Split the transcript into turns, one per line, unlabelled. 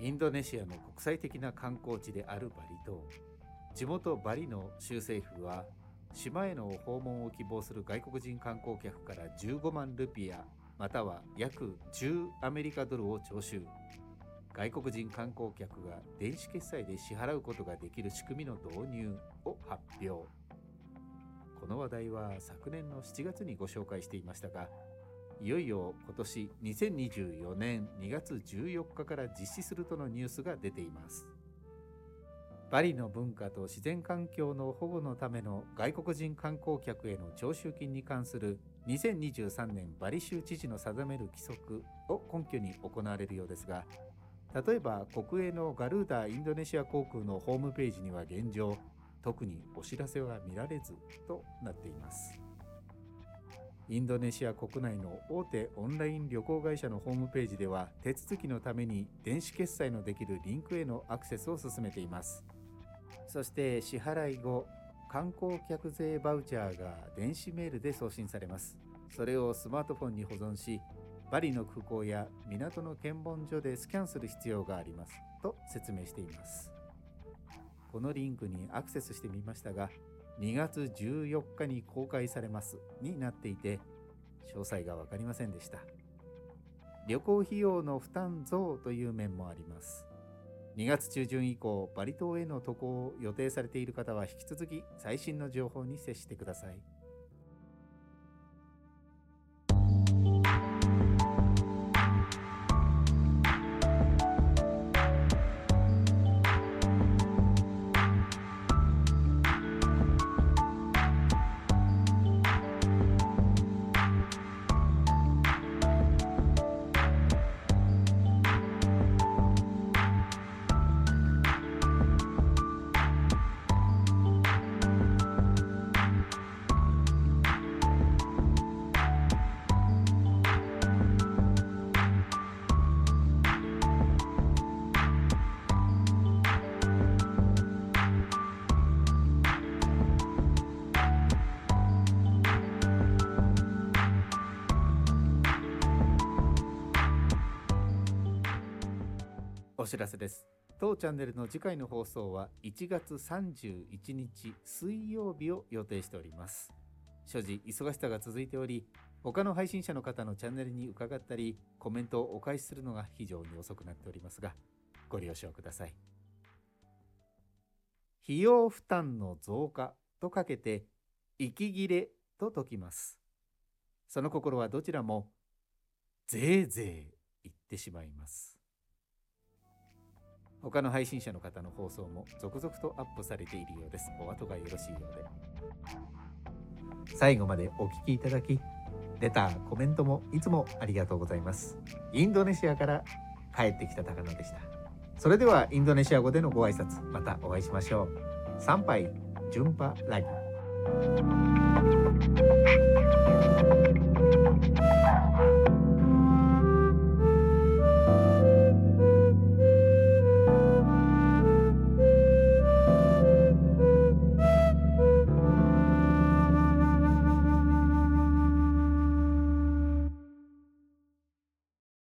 インドネシアの国際的な観光地であるバリ島。地元バリの州政府は島への訪問を希望する外国人観光客から15万ルピアまたは約10アメリカドルを徴収。外国人観光客が電子決済で支払うことができる仕組みの導入を発表。この話題は昨年の7月にご紹介していましたがいよいよ今年2024年2月14日から実施するとのニュースが出ています。バリの文化と自然環境の保護のための外国人観光客への徴収金に関する2023年バリ州知事の定める規則を根拠に行われるようですが例えば国営のガルーダインドネシア航空のホームページには現状特にお知らせは見られずとなっています。インドネシア国内の大手オンライン旅行会社のホームページでは手続きのために電子決済のできるリンクへのアクセスを進めています。そして支払い後観光客税バウチャーが電子メールで送信されます。それをスマートフォンに保存しバリの空港や港の検問所でスキャンする必要がありますと説明しています。このリンクにアクセスしてみましたが2月14日に公開されます。になっていて詳細が分かりませんでした。旅行費用の負担増という面もあります。2月中旬以降バリ島への渡航を予定されている方は引き続き最新の情報に接してください。お知らせです。当チャンネルの次回の放送は1月31日水曜日を予定しております。所持忙しさが続いており他の配信者の方のチャンネルに伺ったりコメントをお返しするのが非常に遅くなっておりますがご了承ください。費用負担の増加とかけて息切れと解きます。その心はどちらもぜいぜい言ってしまいます。他の配信者の方の放送も続々とアップされているようです。お後がよろしいようで。最後までお聞きいただき、レター、コメントもいつもありがとうございます。インドネシアから帰ってきた高野でした。それではインドネシア語でのご挨拶、またお会いしましょう。参拝、順波ラギ。